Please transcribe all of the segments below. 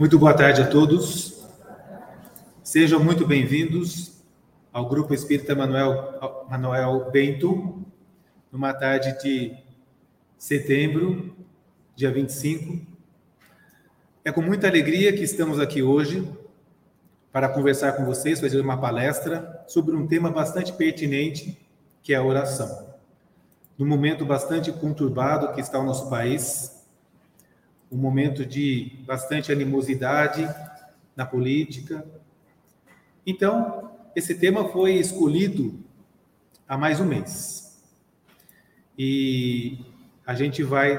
Muito boa tarde a todos. Sejam muito bem-vindos ao Grupo Espírita Manuel, Manuel Bento, numa tarde de setembro, dia 25. É com muita alegria que estamos aqui hoje para conversar com vocês, fazer uma palestra sobre um tema bastante pertinente, que é a oração. Num momento bastante conturbado que está o nosso país, um momento de bastante animosidade na política. Então, esse tema foi escolhido há mais um mês. E a gente vai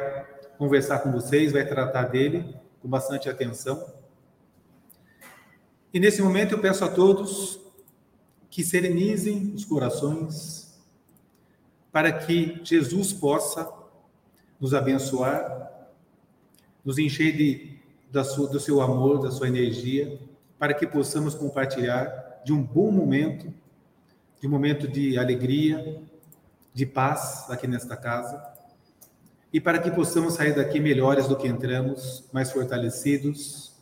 conversar com vocês, vai tratar dele com bastante atenção. E nesse momento eu peço a todos que serenizem os corações para que Jesus possa nos abençoar nos encher de, da sua, do seu amor, da sua energia, para que possamos compartilhar de um bom momento, de um momento de alegria, de paz aqui nesta casa, e para que possamos sair daqui melhores do que entramos, mais fortalecidos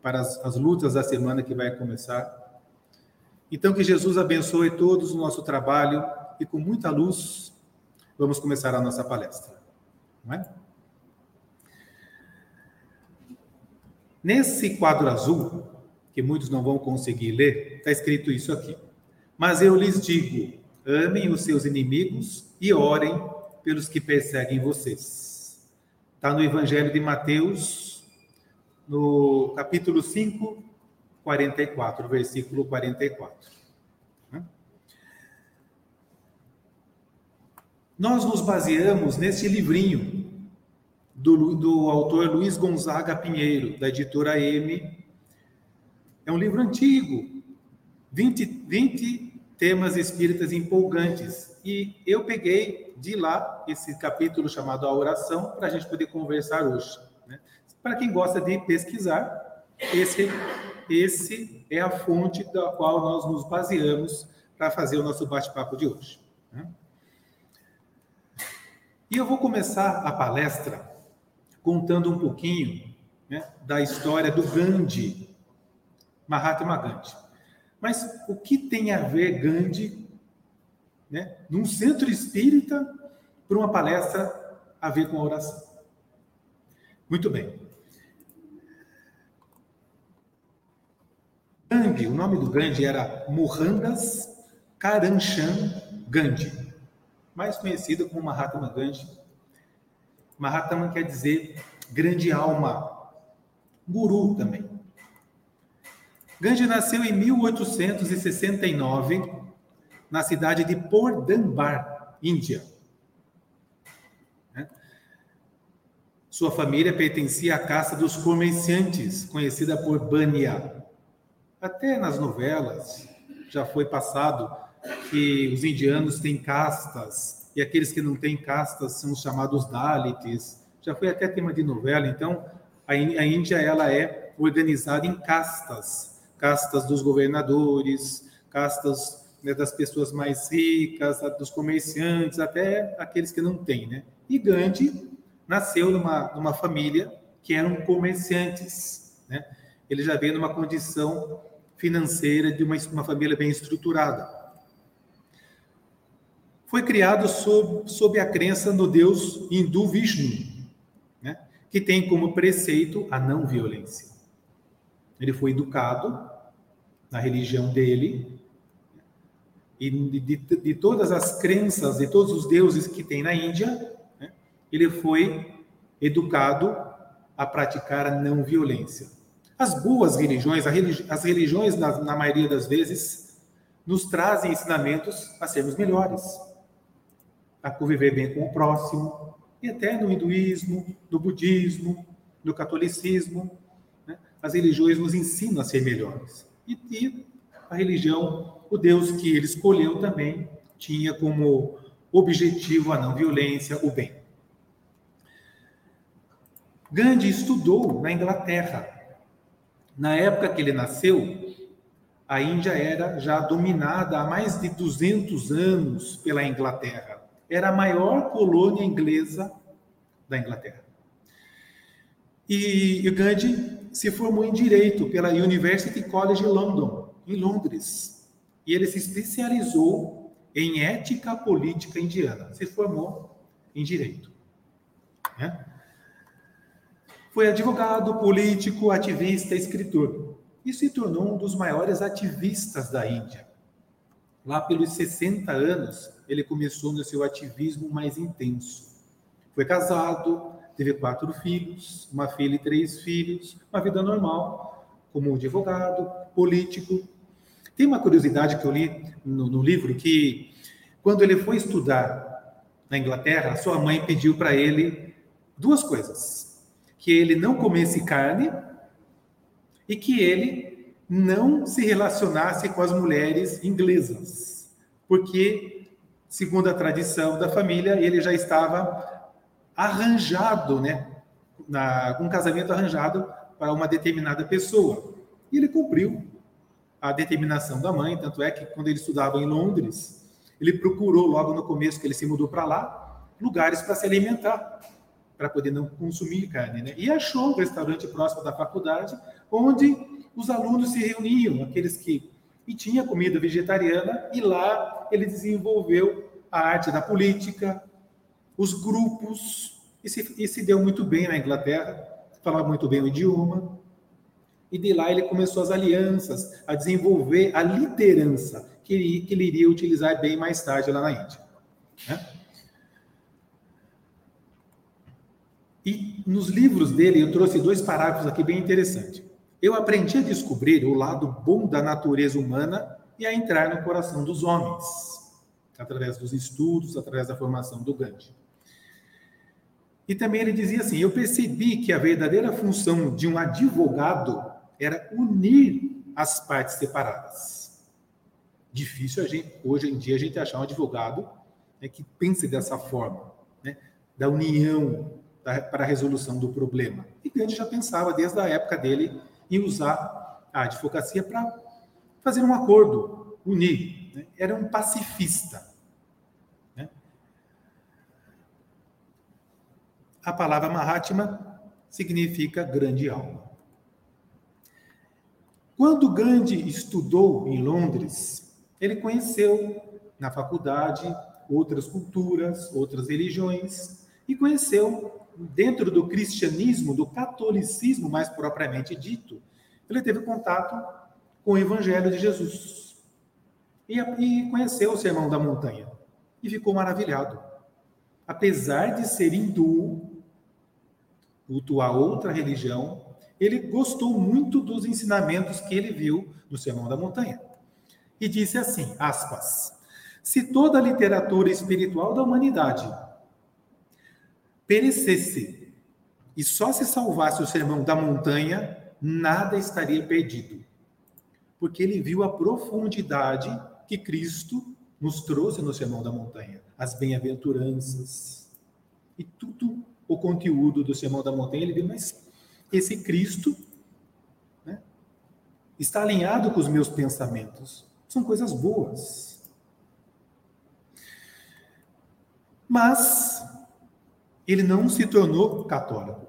para as, as lutas da semana que vai começar. Então, que Jesus abençoe todos o nosso trabalho e com muita luz vamos começar a nossa palestra. Não é? Nesse quadro azul, que muitos não vão conseguir ler, está escrito isso aqui. Mas eu lhes digo: amem os seus inimigos e orem pelos que perseguem vocês. Está no Evangelho de Mateus, no capítulo 5, 44, versículo 44. Nós nos baseamos nesse livrinho do, do autor Luiz Gonzaga Pinheiro, da editora M. É um livro antigo, 20, 20 temas espíritas empolgantes. E eu peguei de lá esse capítulo chamado A Oração para a gente poder conversar hoje. Né? Para quem gosta de pesquisar, esse, esse é a fonte da qual nós nos baseamos para fazer o nosso bate-papo de hoje. Né? E eu vou começar a palestra contando um pouquinho né, da história do Gandhi, Mahatma Gandhi. Mas o que tem a ver Gandhi, né, num centro espírita, para uma palestra a ver com a oração? Muito bem. Gandhi, o nome do Gandhi era Mohandas Karamchand Gandhi, mais conhecido como Mahatma Gandhi Mahatma quer dizer grande alma, guru também. Gandhi nasceu em 1869 na cidade de Pordambar, Índia. Sua família pertencia à casta dos comerciantes, conhecida por Bania. Até nas novelas já foi passado que os indianos têm castas e aqueles que não têm castas são os chamados Dalits. Já foi até tema de novela, então a Índia ela é organizada em castas, castas dos governadores, castas né, das pessoas mais ricas, dos comerciantes, até aqueles que não têm, né? E Gandhi nasceu numa, numa família que eram comerciantes, né? Ele já veio numa condição financeira de uma, uma família bem estruturada foi criado sob, sob a crença no Deus hindu Vishnu, né? que tem como preceito a não violência. Ele foi educado na religião dele, e de, de, de todas as crenças, de todos os deuses que tem na Índia, né? ele foi educado a praticar a não violência. As boas religiões, as religiões, na, na maioria das vezes, nos trazem ensinamentos a sermos melhores a conviver bem com o próximo, e até no hinduísmo, no budismo, no catolicismo, né? as religiões nos ensinam a ser melhores. E, e a religião, o Deus que ele escolheu também, tinha como objetivo a não violência, o bem. Gandhi estudou na Inglaterra. Na época que ele nasceu, a Índia era já dominada há mais de 200 anos pela Inglaterra era a maior colônia inglesa da Inglaterra. E, Gandhi se formou em Direito pela University College London, em Londres. E ele se especializou em ética política indiana. Se formou em Direito. Né? Foi advogado, político, ativista, escritor. E se tornou um dos maiores ativistas da Índia. Lá pelos 60 anos, ele começou no seu ativismo mais intenso. Foi casado, teve quatro filhos, uma filha e três filhos, uma vida normal, como advogado, político. Tem uma curiosidade que eu li no, no livro que, quando ele foi estudar na Inglaterra, sua mãe pediu para ele duas coisas que ele não comesse carne e que ele não se relacionasse com as mulheres inglesas, porque, segundo a tradição da família, ele já estava arranjado, né, na, um casamento arranjado para uma determinada pessoa. E ele cumpriu a determinação da mãe, tanto é que quando ele estudava em Londres, ele procurou logo no começo que ele se mudou para lá, lugares para se alimentar para poder não consumir carne. Né? E achou um restaurante próximo da faculdade, onde os alunos se reuniam, aqueles que. E tinha comida vegetariana, e lá ele desenvolveu a arte da política, os grupos, e se, e se deu muito bem na Inglaterra, falava muito bem o idioma. E de lá ele começou as alianças, a desenvolver a liderança que ele, que ele iria utilizar bem mais tarde lá na Índia. Né? E nos livros dele, eu trouxe dois parágrafos aqui bem interessantes. Eu aprendi a descobrir o lado bom da natureza humana e a entrar no coração dos homens, através dos estudos, através da formação do Gandhi. E também ele dizia assim: Eu percebi que a verdadeira função de um advogado era unir as partes separadas. Difícil a gente, hoje em dia, a gente achar um advogado né, que pense dessa forma, né, da união para a resolução do problema. E Gandhi já pensava desde a época dele em usar a advocacia para fazer um acordo, unir. Né? Era um pacifista. Né? A palavra Mahatma significa grande alma. Quando Gandhi estudou em Londres, ele conheceu na faculdade outras culturas, outras religiões e conheceu dentro do cristianismo, do catolicismo mais propriamente dito, ele teve contato com o Evangelho de Jesus e, e conheceu o Sermão da Montanha e ficou maravilhado. Apesar de ser hindu, cultuar outra religião, ele gostou muito dos ensinamentos que ele viu no Sermão da Montanha. E disse assim, aspas, se toda a literatura espiritual da humanidade perecesse e só se salvasse o sermão da montanha, nada estaria perdido. Porque ele viu a profundidade que Cristo nos trouxe no sermão da montanha, as bem-aventuranças e tudo o conteúdo do sermão da montanha. Ele viu, mas esse Cristo né, está alinhado com os meus pensamentos. São coisas boas. Mas ele não se tornou católico.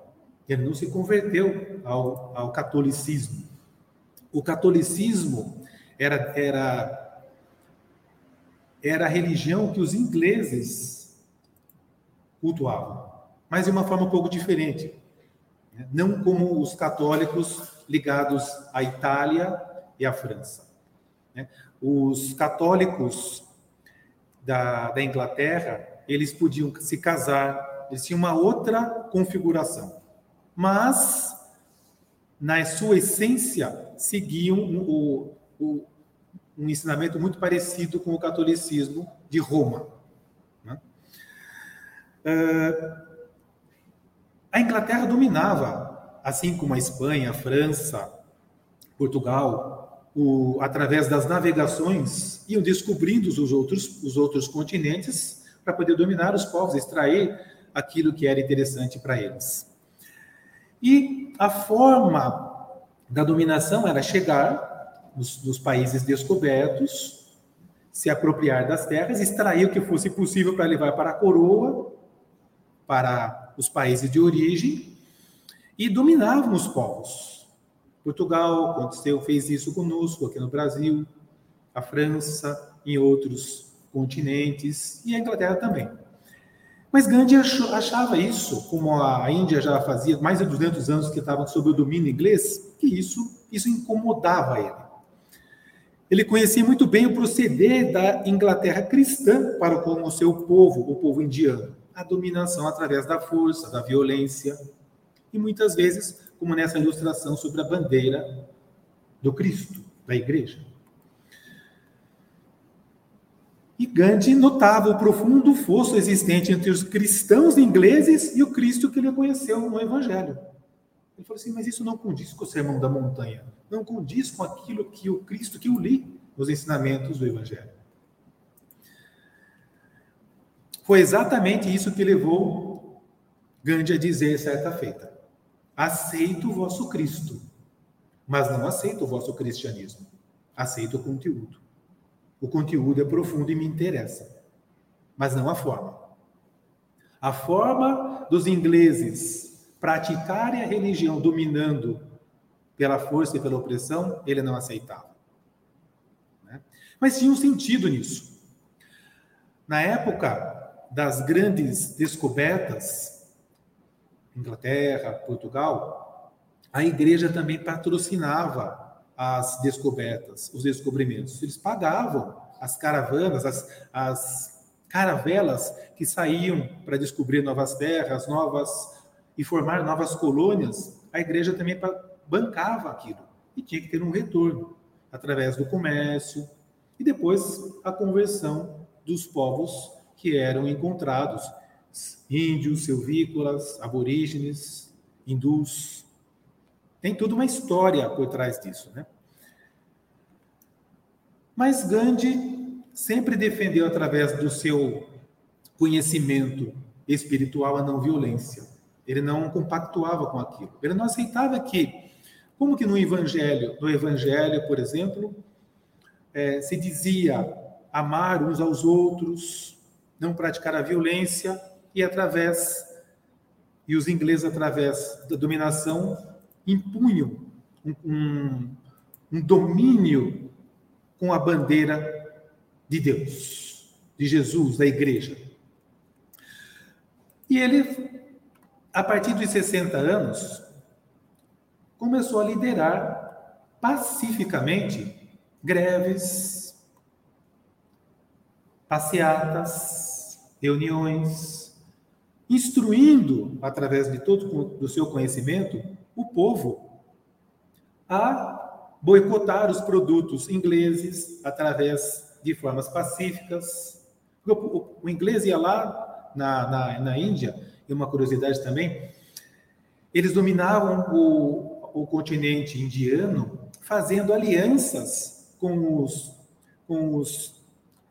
Ele não se converteu ao, ao catolicismo. O catolicismo era, era, era a religião que os ingleses cultuavam, mas de uma forma um pouco diferente. Né? Não como os católicos ligados à Itália e à França. Né? Os católicos da, da Inglaterra, eles podiam se casar eles tinham uma outra configuração. Mas, na sua essência, seguiam o, o, um ensinamento muito parecido com o catolicismo de Roma. Né? Uh, a Inglaterra dominava, assim como a Espanha, a França, Portugal, o, através das navegações, iam descobrindo os outros, os outros continentes para poder dominar os povos, extrair aquilo que era interessante para eles. E a forma da dominação era chegar nos, nos países descobertos, se apropriar das terras, extrair o que fosse possível para levar para a coroa, para os países de origem, e dominavam os povos. Portugal aconteceu, fez isso conosco aqui no Brasil, a França, em outros continentes e a Inglaterra também. Mas Gandhi achava isso, como a Índia já fazia mais de 200 anos que estavam sob o domínio inglês, que isso, isso incomodava ele. Ele conhecia muito bem o proceder da Inglaterra cristã para com o seu povo, o povo indiano. A dominação através da força, da violência. E muitas vezes, como nessa ilustração sobre a bandeira do Cristo, da igreja. E Gandhi notava o profundo fosso existente entre os cristãos ingleses e o Cristo que ele conheceu no Evangelho. Ele falou assim: mas isso não condiz com o sermão da montanha, não condiz com aquilo que o Cristo que eu li nos ensinamentos do Evangelho. Foi exatamente isso que levou Gandhi a dizer certa feita: aceito o vosso Cristo, mas não aceito o vosso cristianismo. Aceito o conteúdo. O conteúdo é profundo e me interessa, mas não a forma. A forma dos ingleses praticarem a religião dominando pela força e pela opressão, ele não aceitava. Né? Mas tinha um sentido nisso. Na época das grandes descobertas, Inglaterra, Portugal, a igreja também patrocinava as descobertas, os descobrimentos. Eles pagavam as caravanas, as, as caravelas que saíam para descobrir novas terras, novas e formar novas colônias, a igreja também bancava aquilo e tinha que ter um retorno através do comércio e depois a conversão dos povos que eram encontrados, índios, silvícolas, aborígenes, hindus. Tem toda uma história por trás disso, né? Mas Gandhi sempre defendeu através do seu conhecimento espiritual a não violência. Ele não compactuava com aquilo. Ele não aceitava que, como que no Evangelho, no Evangelho, por exemplo, é, se dizia amar uns aos outros, não praticar a violência e através e os ingleses através da dominação impunham um, um, domínio com a bandeira de Deus, de Jesus, da igreja. E ele a partir dos 60 anos, começou a liderar pacificamente greves, passeatas, reuniões, instruindo, através de todo o seu conhecimento, o povo a boicotar os produtos ingleses através de formas pacíficas. O, inglês ia lá na, na, na Índia e uma curiosidade também, eles dominavam o, o continente indiano fazendo alianças com os, com os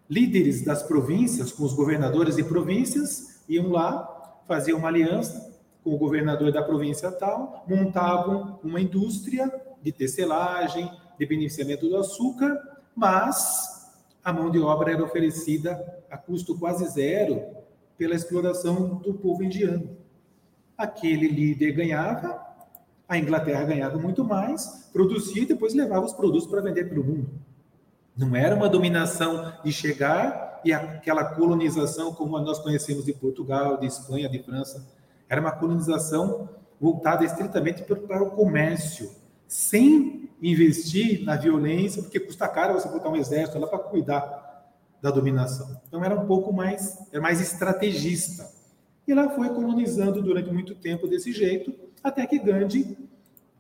líderes das províncias, com os governadores de províncias, iam lá, faziam uma aliança o governador da província tal, montavam uma indústria de tecelagem, de beneficiamento do açúcar, mas a mão de obra era oferecida a custo quase zero pela exploração do povo indiano. Aquele líder ganhava, a Inglaterra ganhava muito mais, produzia e depois levava os produtos para vender para o mundo. Não era uma dominação de chegar e aquela colonização como nós conhecemos de Portugal, de Espanha, de França. Era uma colonização voltada estritamente para o comércio, sem investir na violência, porque custa caro você botar um exército lá para cuidar da dominação. Então era um pouco mais, era mais estrategista. E lá foi colonizando durante muito tempo desse jeito, até que Gandhi,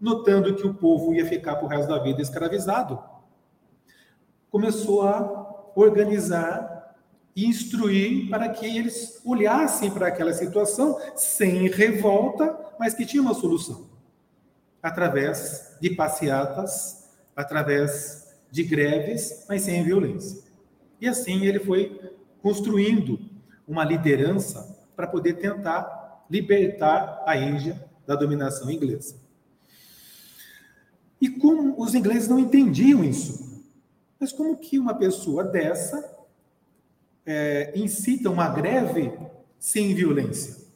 notando que o povo ia ficar por resto da vida escravizado, começou a organizar e instruir para que eles olhassem para aquela situação sem revolta, mas que tinha uma solução. Através de passeatas, através de greves, mas sem violência. E assim ele foi construindo uma liderança para poder tentar libertar a Índia da dominação inglesa. E como os ingleses não entendiam isso, mas como que uma pessoa dessa é, incita uma greve sem violência?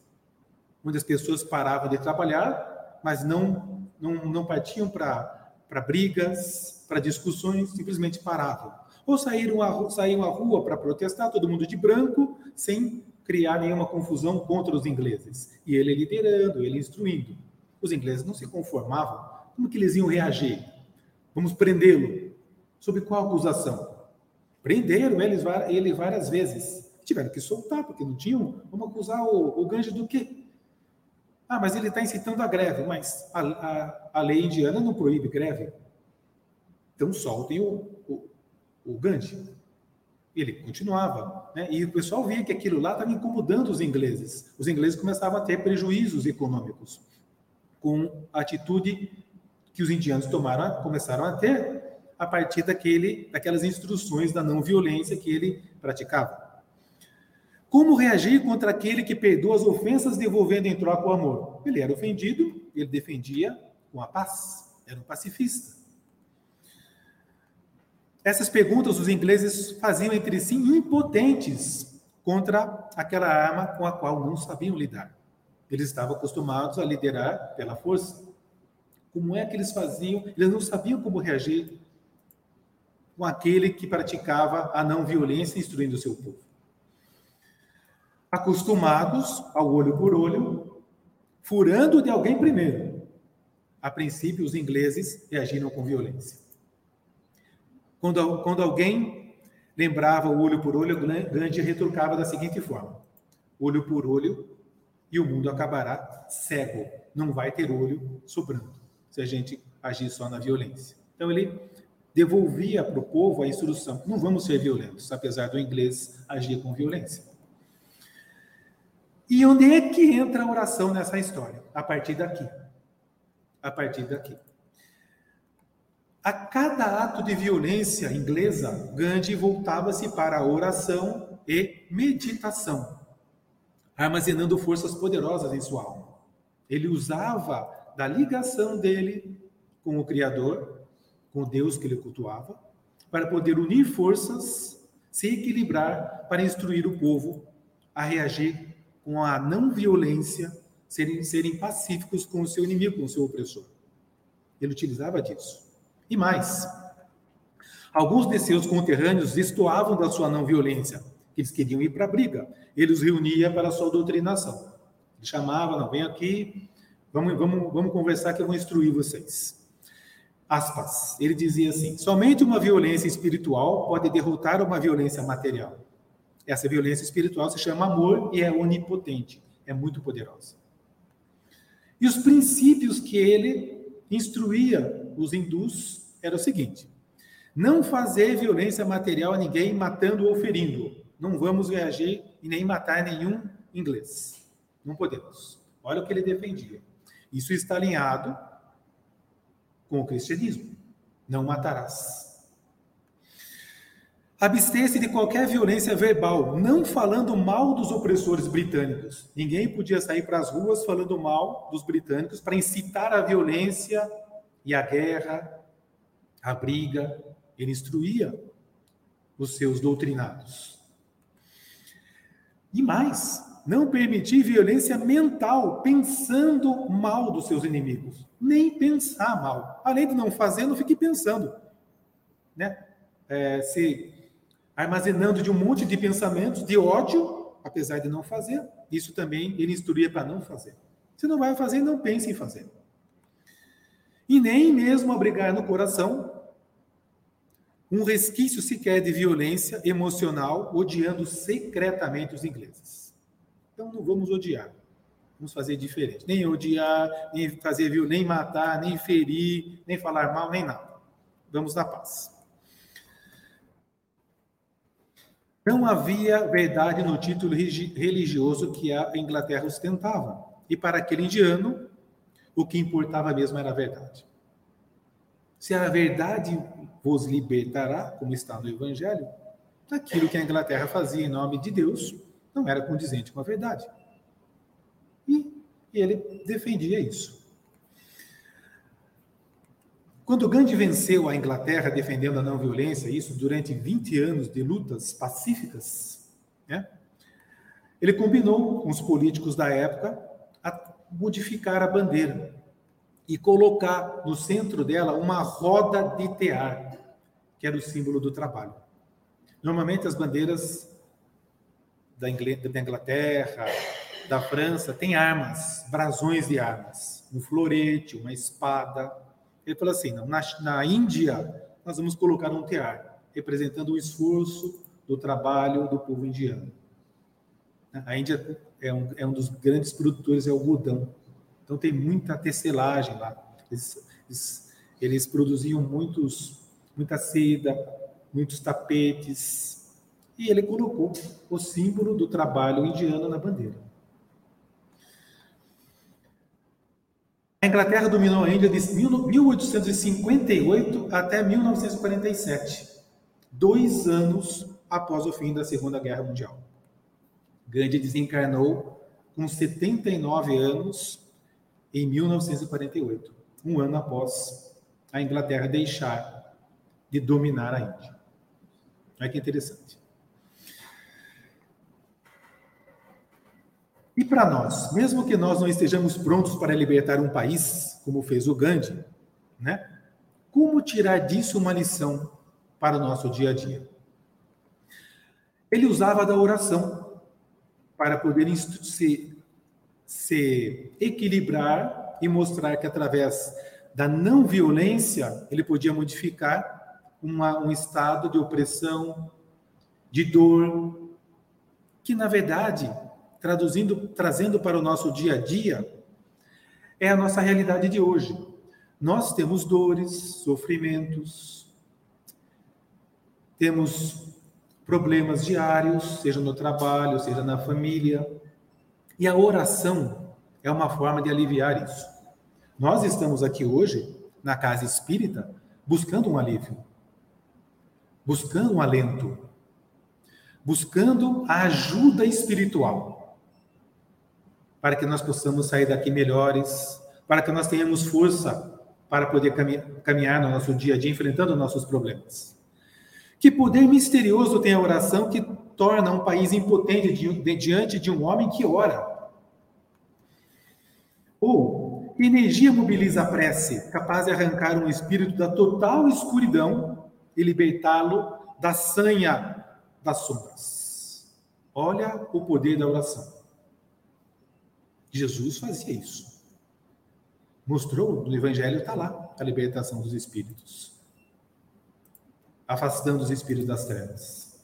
Muitas pessoas paravam de trabalhar mas não, não, não partiam para brigas, para discussões, simplesmente paravam. Ou saíram a, saíam à rua para protestar, todo mundo de branco, sem criar nenhuma confusão contra os ingleses. E ele liderando, ele instruindo. Os ingleses não se conformavam. Como que eles iam reagir? Vamos prendê-lo. Sob qual acusação? Prenderam eles, ele várias vezes. Tiveram que soltar, porque não tinham. Vamos acusar o, o Ganji do quê? Ah, mas ele está incitando a greve. Mas a, a, a, lei indiana não proíbe greve. Então soltem o, o, o. Ele continuava. Né? E o pessoal via que aquilo lá estava incomodando os ingleses. Os ingleses começavam a ter prejuízos econômicos com a atitude que os indianos tomaram, começaram a ter a partir daquele, daquelas instruções da não violência que ele praticava. Como reagir contra aquele que perdoa as ofensas devolvendo em troca o amor? Ele era ofendido, ele defendia com a paz, era um pacifista. Essas perguntas os ingleses faziam entre si impotentes contra aquela arma com a qual não sabiam lidar. Eles estavam acostumados a liderar pela força. Como é que eles faziam? Eles não sabiam como reagir com aquele que praticava a não violência instruindo seu povo. Acostumados ao olho por olho, furando de alguém primeiro. A princípio, os ingleses reagiram com violência. Quando, quando alguém lembrava o olho por olho, Gandhi retrucava da seguinte forma: olho por olho e o mundo acabará cego, não vai ter olho sobrando, se a gente agir só na violência. Então ele devolvia para o povo a instrução: não vamos ser violentos, apesar do inglês agir com violência. E onde é que entra a oração nessa história? A partir daqui. A partir daqui. A cada ato de violência inglesa, Gandhi voltava-se para a oração e meditação, armazenando forças poderosas em sua alma. Ele usava da ligação dele com o Criador com Deus que ele cultuava, para poder unir forças, se equilibrar para instruir o povo a reagir com a não violência, serem, serem pacíficos com o seu inimigo, com o seu opressor. Ele utilizava disso. E mais, alguns de seus conterrâneos destoavam da sua não violência, eles queriam ir para a briga. Ele os reunia para a sua doutrinação. Ele chamava, não, vem aqui, vamos, vamos, vamos conversar que eu vou instruir vocês aspas, ele dizia assim: somente uma violência espiritual pode derrotar uma violência material. Essa violência espiritual se chama amor e é onipotente, é muito poderosa. E os princípios que ele instruía os hindus era o seguinte: não fazer violência material a ninguém matando ou ferindo. Não vamos reagir e nem matar nenhum inglês. Não podemos. Olha o que ele defendia. Isso está alinhado com o cristianismo. Não matarás. Abster-se de qualquer violência verbal, não falando mal dos opressores britânicos. Ninguém podia sair para as ruas falando mal dos britânicos para incitar a violência e a guerra, a briga. Ele instruía os seus doutrinados. E mais, não permitir violência mental, pensando mal dos seus inimigos. Nem pensar mal. Além de não fazer, não fique pensando. Né? É, se armazenando de um monte de pensamentos de ódio, apesar de não fazer. Isso também ele instruía para não fazer. Se não vai fazer, não pense em fazer. E nem mesmo abrigar no coração um resquício sequer de violência emocional, odiando secretamente os ingleses. Então não vamos odiar. Vamos fazer diferente. Nem odiar, nem fazer, viu, nem matar, nem ferir, nem falar mal, nem nada. Vamos na paz. Não havia verdade no título religioso que a Inglaterra ostentava. E para aquele indiano, o que importava mesmo era a verdade. Se a verdade vos libertará, como está no Evangelho, aquilo que a Inglaterra fazia em nome de Deus, não era condizente com a verdade. E ele defendia isso. Quando Gandhi venceu a Inglaterra defendendo a não violência, isso durante 20 anos de lutas pacíficas, né, ele combinou com os políticos da época a modificar a bandeira, e colocar no centro dela uma roda de tear, que era o símbolo do trabalho. Normalmente as bandeiras da Inglaterra, da França, têm armas, brasões de armas, um florete, uma espada. Ele falou assim: na, na Índia, nós vamos colocar um tear, representando o esforço do trabalho do povo indiano. A Índia é um, é um dos grandes produtores de algodão. Então tem muita tecelagem lá. Eles, eles, eles produziam muitos, muita seda, muitos tapetes. E ele colocou o símbolo do trabalho indiano na bandeira. A Inglaterra dominou a Índia de 1858 até 1947, dois anos após o fim da Segunda Guerra Mundial. Gandhi desencarnou com 79 anos em 1948, um ano após a Inglaterra deixar de dominar a Índia. Olha que interessante. E para nós, mesmo que nós não estejamos prontos para libertar um país, como fez o Gandhi, né? Como tirar disso uma lição para o nosso dia a dia? Ele usava da oração para poder se, se equilibrar e mostrar que através da não violência ele podia modificar uma, um estado de opressão, de dor, que na verdade, traduzindo, trazendo para o nosso dia a dia, é a nossa realidade de hoje. Nós temos dores, sofrimentos, temos problemas diários, seja no trabalho, seja na família. E a oração é uma forma de aliviar isso. Nós estamos aqui hoje, na casa espírita, buscando um alívio, buscando um alento, buscando a ajuda espiritual, para que nós possamos sair daqui melhores, para que nós tenhamos força para poder caminhar no nosso dia a dia enfrentando nossos problemas. Que poder misterioso tem a oração que torna um país impotente diante de um homem que ora? Ou energia mobiliza a prece, capaz de arrancar um espírito da total escuridão e libertá-lo da sanha das sombras? Olha o poder da oração. Jesus fazia isso. Mostrou no Evangelho, está lá, a libertação dos espíritos afastando os espíritos das trevas.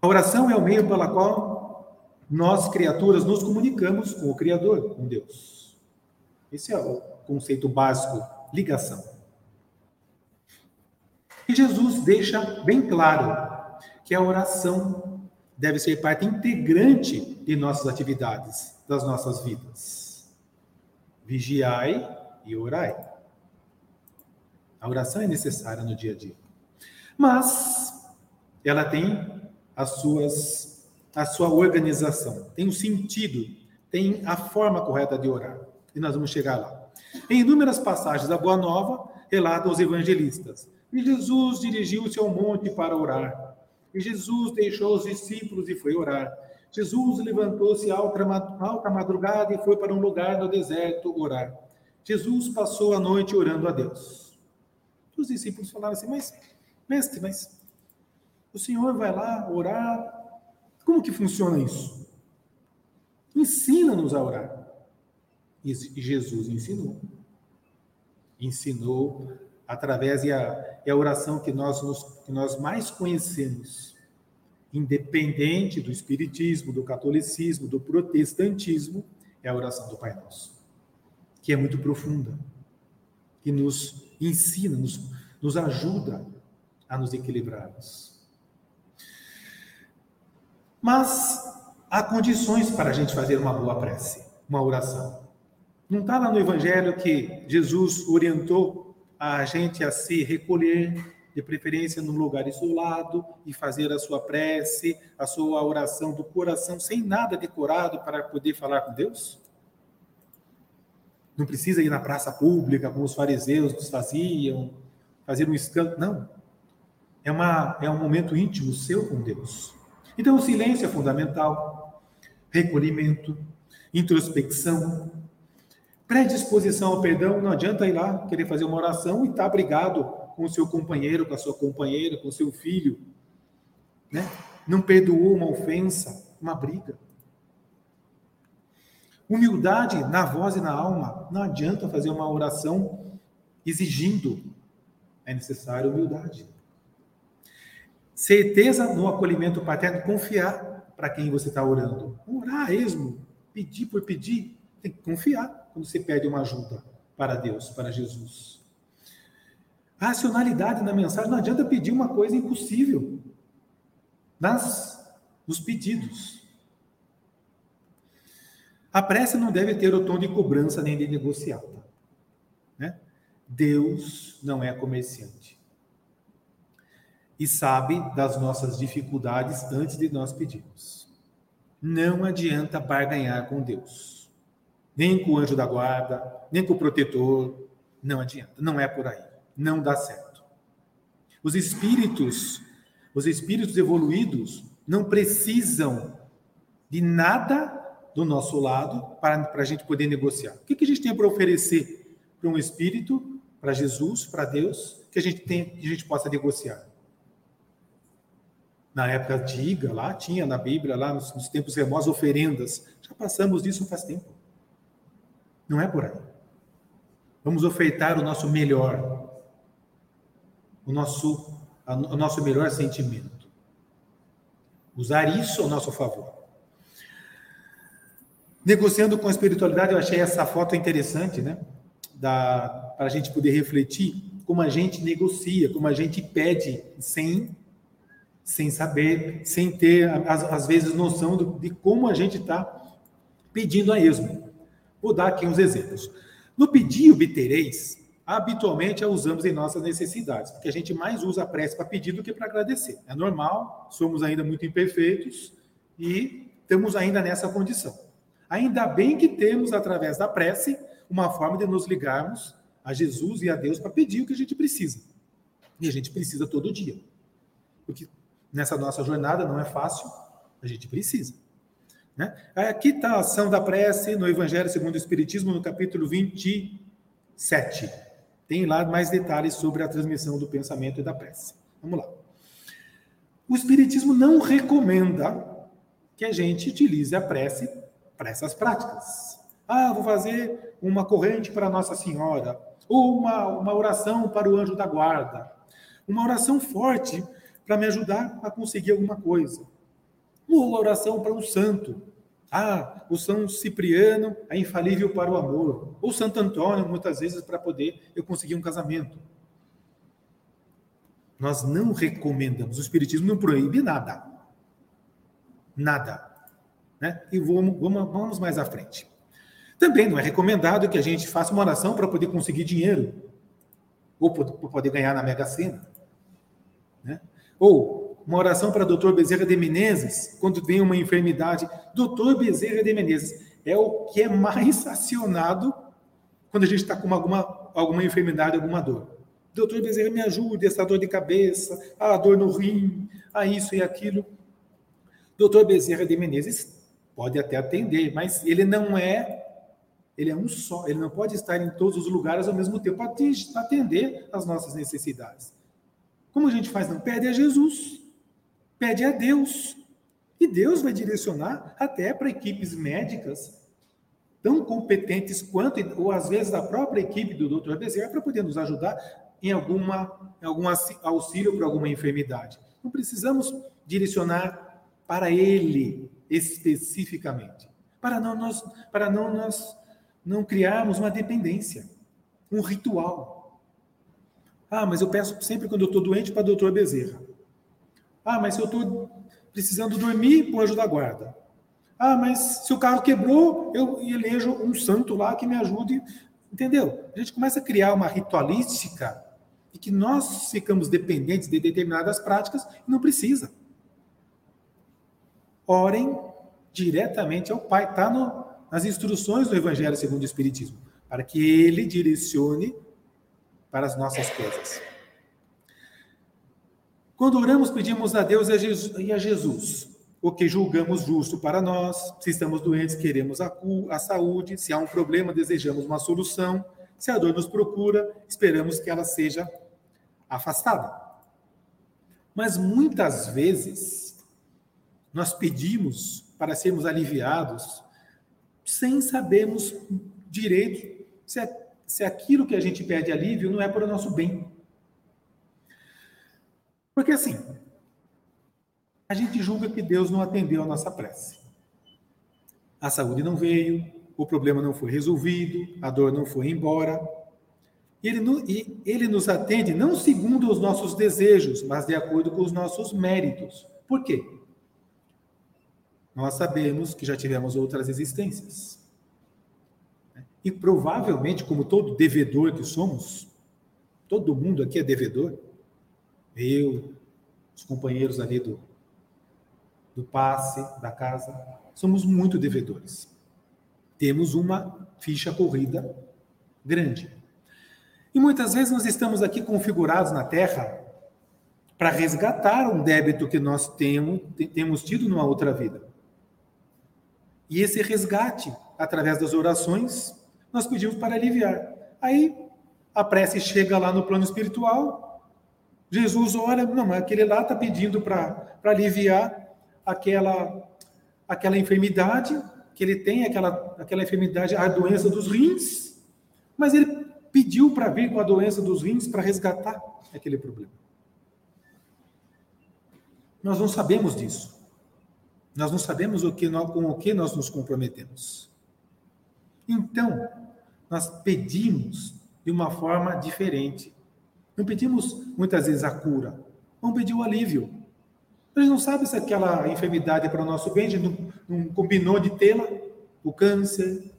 A oração é o meio pela qual nós, criaturas, nos comunicamos com o Criador, com Deus. Esse é o conceito básico, ligação. E Jesus deixa bem claro que a oração deve ser parte integrante de nossas atividades, das nossas vidas. Vigiai e orai. A oração é necessária no dia a dia. Mas ela tem as suas, a sua organização, tem um sentido, tem a forma correta de orar. E nós vamos chegar lá. Em inúmeras passagens da Boa Nova, relatam os evangelistas. E Jesus dirigiu-se ao monte para orar. E Jesus deixou os discípulos e foi orar. Jesus levantou-se alta madrugada e foi para um lugar no deserto orar. Jesus passou a noite orando a Deus. Os discípulos falaram assim, mas Mestre, mas o senhor vai lá orar. Como que funciona isso? Ensina-nos a orar. E Jesus ensinou. Ensinou através e a, a oração que nós, nos, que nós mais conhecemos, independente do espiritismo, do catolicismo, do protestantismo, é a oração do Pai Nosso, que é muito profunda, que nos ensina, nos, nos ajuda a nos equilibrarmos. Mas há condições para a gente fazer uma boa prece, uma oração. Não está lá no Evangelho que Jesus orientou a gente a se recolher, de preferência num lugar isolado, e fazer a sua prece, a sua oração do coração, sem nada decorado para poder falar com Deus? Não precisa ir na praça pública, como os fariseus faziam, fazer um escândalo. Não. É, uma, é um momento íntimo seu com Deus. Então, o silêncio é fundamental. Recolhimento, introspecção, Predisposição ao perdão, não adianta ir lá querer fazer uma oração e estar tá brigado com o seu companheiro, com a sua companheira, com o seu filho. Né? Não perdoou uma ofensa, uma briga. Humildade na voz e na alma. Não adianta fazer uma oração exigindo. É necessário humildade. Certeza no acolhimento paterno, confiar para quem você está orando. Orar esmo, pedir por pedir, tem que confiar quando você pede uma ajuda para Deus, para Jesus. Racionalidade na mensagem, não adianta pedir uma coisa impossível nas, nos pedidos. A prece não deve ter o tom de cobrança nem de negociata. Né? Deus não é comerciante. E sabe das nossas dificuldades antes de nós pedirmos. Não adianta barganhar com Deus. Nem com o anjo da guarda, nem com o protetor. Não adianta. Não é por aí. Não dá certo. Os espíritos, os espíritos evoluídos, não precisam de nada do nosso lado para, para a gente poder negociar. O que, que a gente tem para oferecer para um espírito, para Jesus, para Deus, que a gente tem, que a gente possa negociar? Na época antiga, lá tinha na Bíblia, lá nos, nos tempos remotos, oferendas. Já passamos disso faz tempo. Não é por aí. Vamos ofertar o nosso melhor, o nosso, o nosso melhor sentimento. Usar isso ao nosso favor. Negociando com a espiritualidade, eu achei essa foto interessante, né? Para a gente poder refletir como a gente negocia, como a gente pede sem, sem saber, sem ter, às, vezes, noção de como a gente está pedindo a esmo. Vou dar aqui uns exemplos. No pedir obtereis, habitualmente a usamos em nossas necessidades, porque a gente mais usa a prece para pedir do que para agradecer. É normal, somos ainda muito imperfeitos e estamos ainda nessa condição. Ainda bem que temos, através da prece, uma forma de nos ligarmos a Jesus e a Deus para pedir o que a gente precisa. E a gente precisa todo dia. Porque nessa nossa jornada não é fácil, a gente precisa. Né? Aqui está a ação da prece no Evangelho segundo o Espiritismo, no capítulo 27. Tem lá mais detalhes sobre a transmissão do pensamento e da prece. Vamos lá. O Espiritismo não recomenda que a gente utilize a prece para essas práticas. Ah, vou fazer uma corrente para Nossa Senhora, ou uma, uma oração para o anjo da guarda, uma oração forte para me ajudar a conseguir alguma coisa, uma oração para um santo. Ah, o São Cipriano é infalível para o amor, ou Santo Antônio, muitas vezes, para poder eu conseguir um casamento. Nós não recomendamos, o Espiritismo não proíbe nada. Nada. Né? E vamos, vamos, vamos mais à frente. Também não é recomendado que a gente faça uma oração para poder conseguir dinheiro, ou para poder ganhar na Mega Sena. Né? Ou uma oração para doutor Bezerra de Menezes, quando vem uma enfermidade. Doutor Bezerra de Menezes é o que é mais acionado quando a gente está com alguma, alguma enfermidade, alguma dor. Doutor Bezerra, me ajude, essa dor de cabeça, a dor no rim, a isso e aquilo. Doutor Bezerra de Menezes Pode até atender, mas ele não é, ele é um só, ele não pode estar em todos os lugares ao mesmo tempo para atender às nossas necessidades. Como a gente faz? Não pede a Jesus, pede a Deus. E Deus vai direcionar até para equipes médicas tão competentes quanto, ou às vezes a própria equipe do Dr. Bezerra, para poder nos ajudar em, alguma, em algum auxílio para alguma enfermidade. Não precisamos direcionar para ele, especificamente, para não nós, para não nós não criarmos uma dependência, um ritual. Ah, mas eu peço sempre quando eu estou doente para o doutor Bezerra. Ah, mas se eu estou precisando dormir, o anjo da guarda. Ah, mas se o carro quebrou, eu elejo um santo lá que me ajude. Entendeu? A gente começa a criar uma ritualística e que nós ficamos dependentes de determinadas práticas e não precisa orem diretamente ao Pai. Está nas instruções do Evangelho segundo o Espiritismo, para que Ele direcione para as nossas coisas. Quando oramos, pedimos a Deus e a Jesus o que julgamos justo para nós. Se estamos doentes, queremos a, a saúde. Se há um problema, desejamos uma solução. Se a dor nos procura, esperamos que ela seja afastada. Mas muitas vezes nós pedimos para sermos aliviados sem sabermos direito se, é, se aquilo que a gente pede alívio não é para o nosso bem. Porque assim, a gente julga que Deus não atendeu a nossa prece. A saúde não veio, o problema não foi resolvido, a dor não foi embora. Ele, e ele nos atende não segundo os nossos desejos, mas de acordo com os nossos méritos. Por quê? Nós sabemos que já tivemos outras existências. E provavelmente, como todo devedor que somos, todo mundo aqui é devedor, eu, os companheiros ali do, do passe, da casa, somos muito devedores. Temos uma ficha corrida grande. E muitas vezes nós estamos aqui configurados na Terra para resgatar um débito que nós temos, temos tido numa outra vida. E esse resgate, através das orações, nós pedimos para aliviar. Aí a prece chega lá no plano espiritual, Jesus olha, não, aquele lá está pedindo para aliviar aquela, aquela enfermidade que ele tem, aquela, aquela enfermidade, a doença dos rins, mas ele pediu para vir com a doença dos rins para resgatar aquele problema. Nós não sabemos disso. Nós não sabemos o que nós, com o que nós nos comprometemos. Então, nós pedimos de uma forma diferente. Não pedimos muitas vezes a cura, vamos pedir o alívio. A gente não sabe se aquela enfermidade é para o nosso bem, a gente não, não combinou de tê-la, o câncer,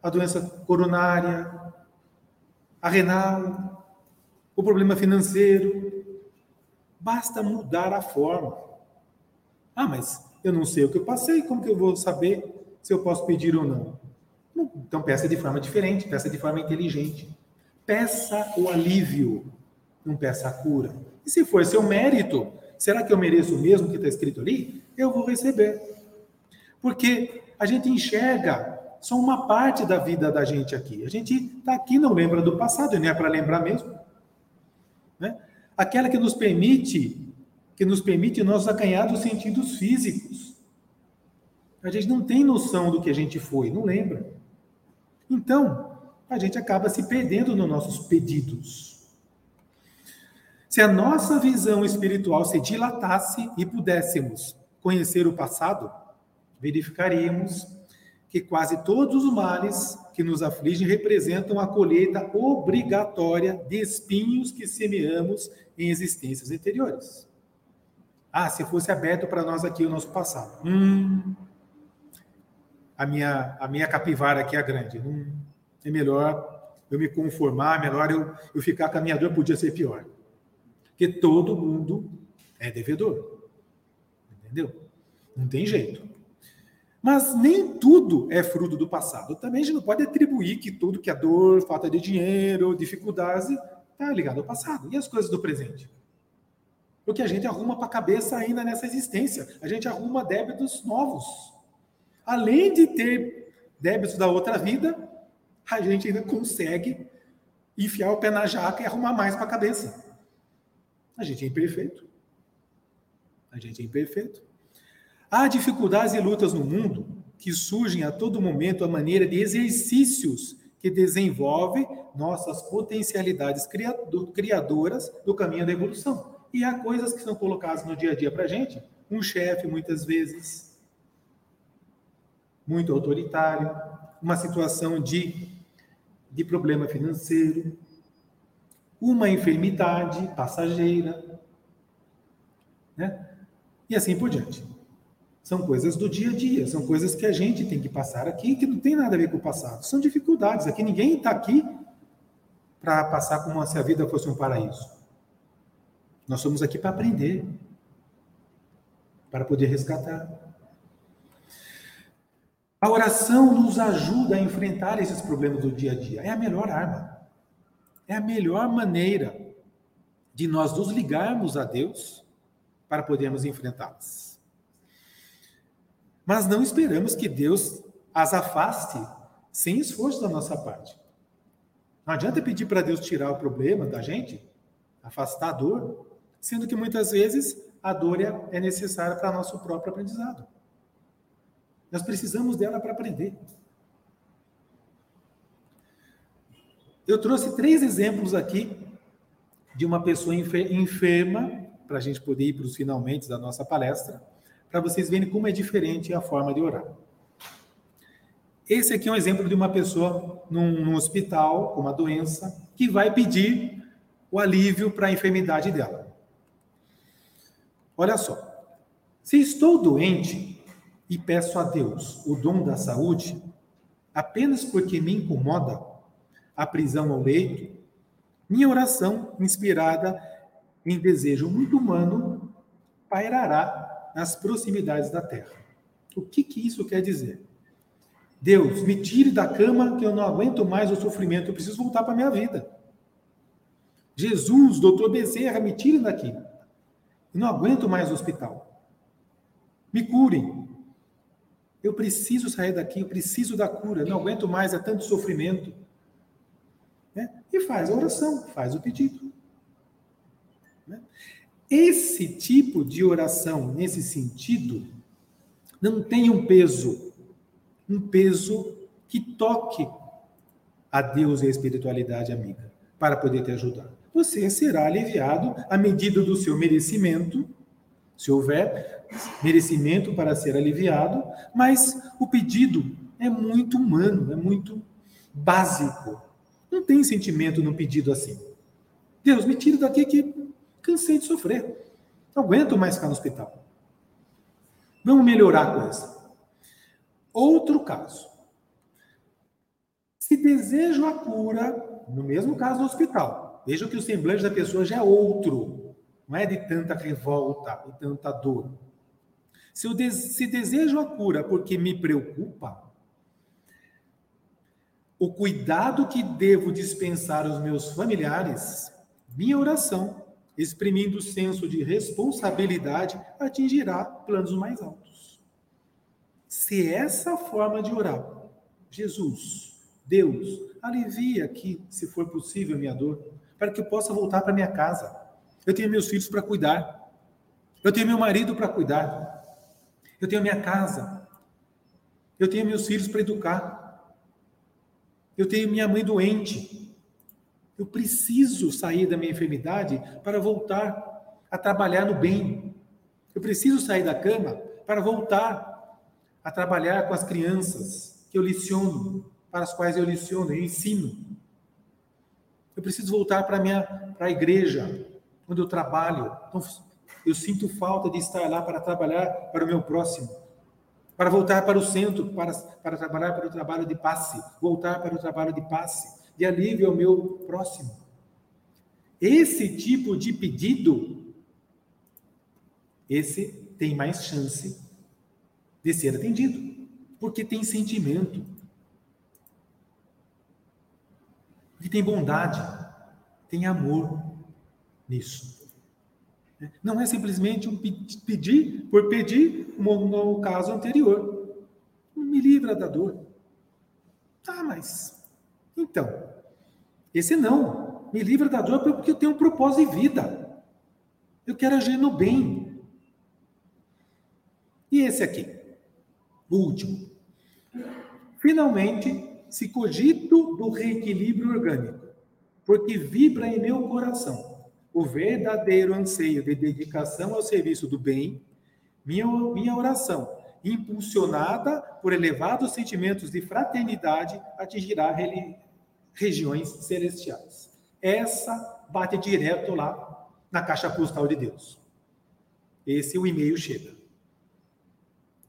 a doença coronária, a renal, o problema financeiro. Basta mudar a forma. Ah, mas eu não sei o que eu passei, como que eu vou saber se eu posso pedir ou não? Então peça de forma diferente, peça de forma inteligente. Peça o alívio, não peça a cura. E se for seu mérito, será que eu mereço o mesmo que está escrito ali? Eu vou receber. Porque a gente enxerga só uma parte da vida da gente aqui. A gente está aqui, não lembra do passado, e nem é para lembrar mesmo. Né? Aquela que nos permite que nos permite nós acanhar dos sentidos físicos. A gente não tem noção do que a gente foi, não lembra. Então, a gente acaba se perdendo nos nossos pedidos. Se a nossa visão espiritual se dilatasse e pudéssemos conhecer o passado, verificaríamos que quase todos os males que nos afligem representam a colheita obrigatória de espinhos que semeamos em existências anteriores. Ah, se fosse aberto para nós aqui o nosso passado. Hum, a minha, a minha capivara aqui é grande. Hum, é melhor eu me conformar, melhor eu, eu ficar caminhador, podia ser pior. Porque todo mundo é devedor. Entendeu? Não tem jeito. Mas nem tudo é fruto do passado. Também a gente não pode atribuir que tudo que é dor, falta de dinheiro, dificuldade, está ligado ao passado. E as coisas do presente? Porque a gente arruma para a cabeça ainda nessa existência. A gente arruma débitos novos. Além de ter débitos da outra vida, a gente ainda consegue enfiar o pé na jaca e arrumar mais para a cabeça. A gente é imperfeito. A gente é imperfeito. Há dificuldades e lutas no mundo que surgem a todo momento a maneira de exercícios que desenvolvem nossas potencialidades criadoras do caminho da evolução. E há coisas que são colocadas no dia a dia para a gente. Um chefe, muitas vezes, muito autoritário, uma situação de, de problema financeiro, uma enfermidade passageira, né? E assim por diante. São coisas do dia a dia, são coisas que a gente tem que passar aqui que não tem nada a ver com o passado. São dificuldades. Aqui ninguém está aqui para passar como se a vida fosse um paraíso. Nós somos aqui para aprender, para poder resgatar. A oração nos ajuda a enfrentar esses problemas do dia a dia. É a melhor arma. É a melhor maneira de nós nos ligarmos a Deus para podermos enfrentá-los. Mas não esperamos que Deus as afaste sem esforço da nossa parte. Não adianta pedir para Deus tirar o problema da gente, afastar a dor, sendo que muitas vezes a dor é, é necessária para nosso próprio aprendizado. Nós precisamos dela para aprender. Eu trouxe três exemplos aqui de uma pessoa enferma, para a gente poder ir para os finalmente da nossa palestra, para vocês verem como é diferente a forma de orar. Esse aqui é um exemplo de uma pessoa num, num hospital com uma doença que vai pedir o alívio para a enfermidade dela. Olha só. Se estou doente e peço a Deus o dom da saúde, apenas porque me incomoda a prisão ao leito, minha oração, inspirada em desejo muito humano, pairará nas proximidades da terra. O que, que isso quer dizer? Deus, me tire da cama que eu não aguento mais o sofrimento, eu preciso voltar para a minha vida. Jesus, doutor Bezerra, me tire daqui. Eu não aguento mais o hospital. Me curem. Eu preciso sair daqui, eu preciso da cura, eu não aguento mais, é tanto sofrimento. E faz a oração, faz o pedido. Né? Esse tipo de oração, nesse sentido, não tem um peso, um peso que toque a Deus e a espiritualidade amiga, para poder te ajudar você será aliviado à medida do seu merecimento, se houver merecimento para ser aliviado, mas o pedido é muito humano, é muito básico. Não tem sentimento no pedido assim. Deus, me tire daqui que cansei de sofrer. Não aguento mais ficar no hospital. Vamos melhorar a coisa. Outro caso. Se desejo a cura, no mesmo caso do hospital, Vejam que o semblante da pessoa já é outro, não é de tanta revolta e tanta dor. Se eu de se desejo a cura porque me preocupa, o cuidado que devo dispensar aos meus familiares, minha oração, exprimindo o senso de responsabilidade, atingirá planos mais altos. Se essa forma de orar, Jesus, Deus, alivia aqui, se for possível, minha dor para que eu possa voltar para minha casa. Eu tenho meus filhos para cuidar. Eu tenho meu marido para cuidar. Eu tenho minha casa. Eu tenho meus filhos para educar. Eu tenho minha mãe doente. Eu preciso sair da minha enfermidade para voltar a trabalhar no bem. Eu preciso sair da cama para voltar a trabalhar com as crianças que eu liciono, para as quais eu liciono, eu ensino. Eu preciso voltar para minha para a igreja, onde eu trabalho. Então, eu sinto falta de estar lá para trabalhar para o meu próximo. Para voltar para o centro, para, para trabalhar para o trabalho de passe. Voltar para o trabalho de passe, de alívio ao meu próximo. Esse tipo de pedido, esse tem mais chance de ser atendido, porque tem sentimento, que tem bondade, tem amor nisso. Não é simplesmente um pedir por pedir, como no caso anterior. Me livra da dor. Tá, mas. Então, esse não. Me livra da dor porque eu tenho um propósito de vida. Eu quero agir no bem. E esse aqui, o último. Finalmente, se cogito do reequilíbrio orgânico, porque vibra em meu coração o verdadeiro anseio de dedicação ao serviço do bem, minha, minha oração, impulsionada por elevados sentimentos de fraternidade, atingirá regiões celestiais. Essa bate direto lá na caixa postal de Deus. Esse o e-mail chega.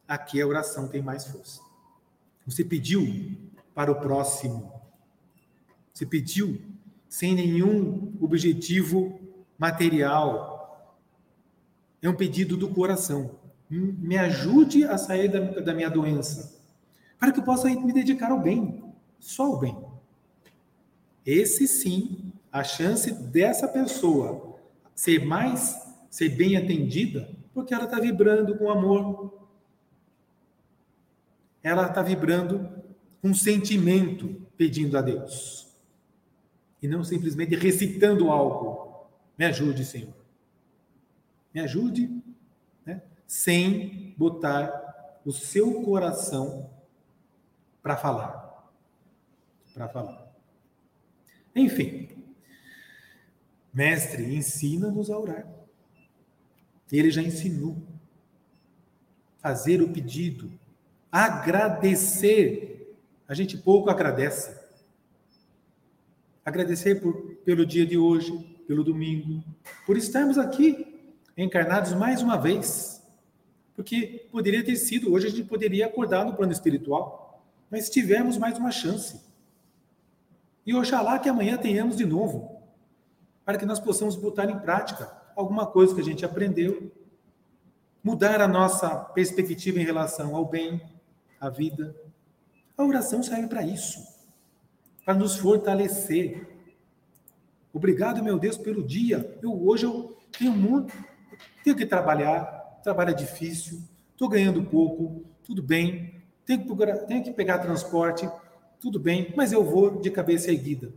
Aqui a oração tem mais força. Você pediu para o próximo. Você pediu sem nenhum objetivo material. É um pedido do coração. Me ajude a sair da, da minha doença, para que eu possa me dedicar ao bem, só ao bem. Esse sim, a chance dessa pessoa ser mais, ser bem atendida, porque ela está vibrando com amor, ela está vibrando com sentimento pedindo a Deus. E não simplesmente recitando algo. Me ajude, Senhor. Me ajude, né? sem botar o seu coração para falar. Para falar. Enfim, mestre, ensina-nos a orar. Ele já ensinou. Fazer o pedido, agradecer. A gente pouco agradece. Agradecer por, pelo dia de hoje, pelo domingo, por estarmos aqui encarnados mais uma vez. Porque poderia ter sido, hoje a gente poderia acordar no plano espiritual, mas tivemos mais uma chance. E oxalá que amanhã tenhamos de novo, para que nós possamos botar em prática alguma coisa que a gente aprendeu, mudar a nossa perspectiva em relação ao bem, à vida. A oração serve para isso, para nos fortalecer. Obrigado, meu Deus, pelo dia. Eu hoje eu tenho muito, tenho que trabalhar, trabalho é difícil, estou ganhando pouco, tudo bem. Tenho que, tenho que pegar transporte, tudo bem, mas eu vou de cabeça erguida.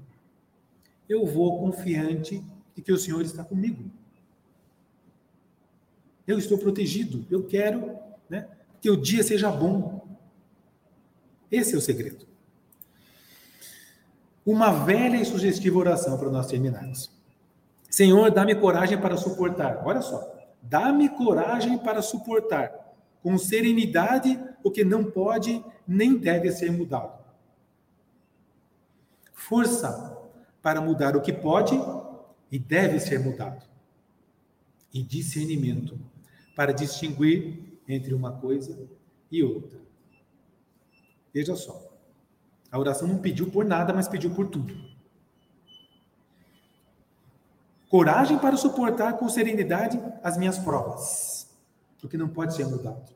Eu vou confiante de que o Senhor está comigo. Eu estou protegido. Eu quero né, que o dia seja bom. Esse é o segredo. Uma velha e sugestiva oração para nós terminarmos. Senhor, dá-me coragem para suportar. Olha só. Dá-me coragem para suportar com serenidade o que não pode nem deve ser mudado. Força para mudar o que pode e deve ser mudado. E discernimento para distinguir entre uma coisa e outra. Veja só. A oração não pediu por nada, mas pediu por tudo. Coragem para suportar com serenidade as minhas provas, porque não pode ser mudado.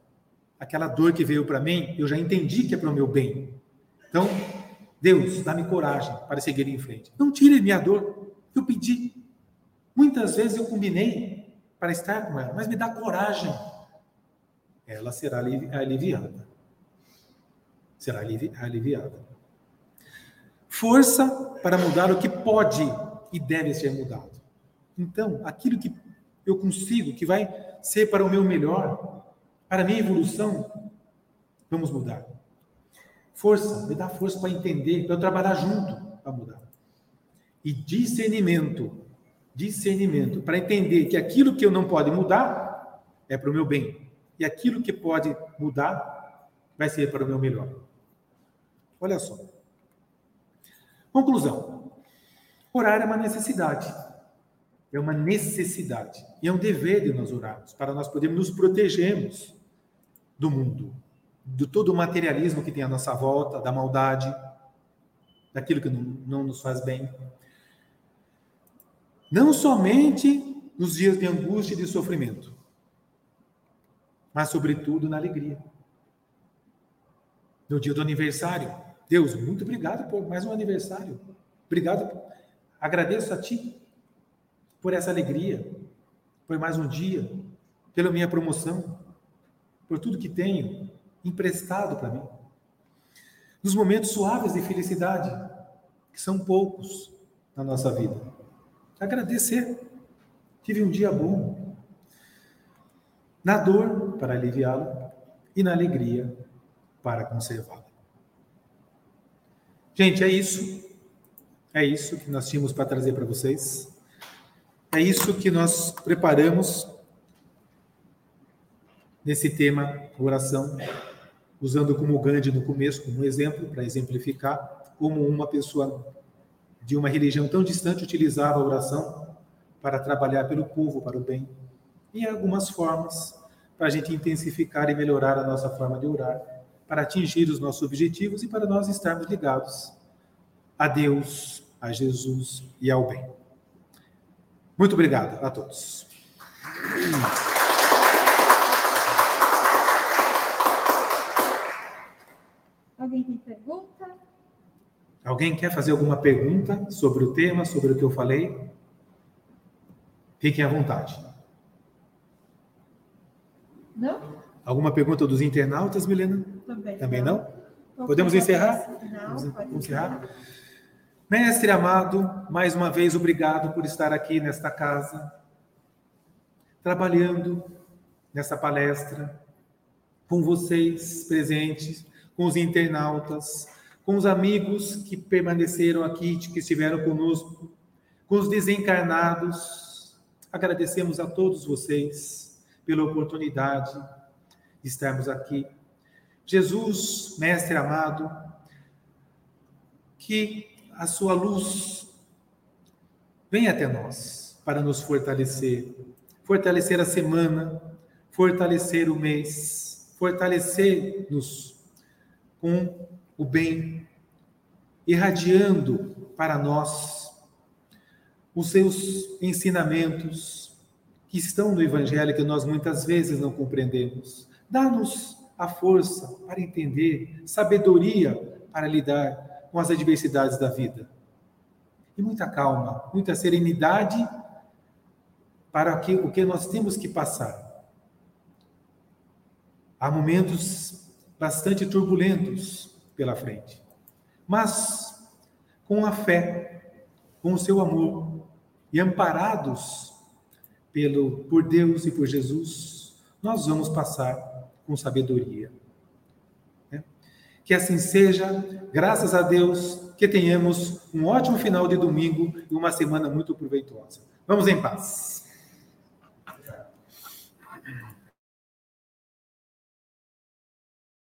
Aquela dor que veio para mim, eu já entendi que é para o meu bem. Então, Deus, dá-me coragem para seguir em frente. Não tire minha dor. Eu pedi. Muitas vezes eu combinei para estar com ela, mas me dá coragem. Ela será aliviada. Será aliviada. Força para mudar o que pode e deve ser mudado. Então, aquilo que eu consigo, que vai ser para o meu melhor, para a minha evolução, vamos mudar. Força, me dá força para entender, para eu trabalhar junto para mudar. E discernimento, discernimento, para entender que aquilo que eu não pode mudar é para o meu bem. E aquilo que pode mudar vai ser para o meu melhor. Olha só. Conclusão. Orar é uma necessidade é uma necessidade e é um dever de nós orarmos, para nós podermos nos protegermos do mundo, de todo o materialismo que tem à nossa volta, da maldade, daquilo que não, não nos faz bem. Não somente nos dias de angústia e de sofrimento, mas, sobretudo, na alegria. No dia do aniversário. Deus, muito obrigado por mais um aniversário. Obrigado. Agradeço a Ti por essa alegria, por mais um dia, pela minha promoção, por tudo que tenho emprestado para mim. Nos momentos suaves de felicidade, que são poucos na nossa vida. Agradecer. Tive um dia bom. Na dor, para aliviá-lo, e na alegria, para conservá-lo. Gente, é isso. É isso que nós tínhamos para trazer para vocês. É isso que nós preparamos nesse tema oração, usando como Gandhi no começo, como exemplo, para exemplificar como uma pessoa de uma religião tão distante utilizava a oração para trabalhar pelo povo, para o bem. E algumas formas para a gente intensificar e melhorar a nossa forma de orar, para atingir os nossos objetivos e para nós estarmos ligados a Deus, a Jesus e ao bem. Muito obrigado a todos. Alguém tem pergunta? Alguém quer fazer alguma pergunta sobre o tema, sobre o que eu falei? Fiquem à vontade. Não? Alguma pergunta dos internautas, Milena? Também, Também não? Então, Podemos pode encerrar? Não, Vamos pode encerrar? Mestre amado, mais uma vez obrigado por estar aqui nesta casa, trabalhando nessa palestra, com vocês presentes, com os internautas, com os amigos que permaneceram aqui, que estiveram conosco, com os desencarnados. Agradecemos a todos vocês pela oportunidade de estarmos aqui. Jesus, Mestre amado, que a sua luz venha até nós para nos fortalecer, fortalecer a semana, fortalecer o mês, fortalecer-nos com o bem, irradiando para nós os seus ensinamentos que estão no Evangelho que nós muitas vezes não compreendemos. Dá-nos a força para entender, sabedoria para lidar com as adversidades da vida. E muita calma, muita serenidade para que, o que nós temos que passar. Há momentos bastante turbulentos pela frente, mas com a fé, com o seu amor e amparados pelo por Deus e por Jesus, nós vamos passar com sabedoria. Que assim seja, graças a Deus, que tenhamos um ótimo final de domingo e uma semana muito proveitosa. Vamos em paz.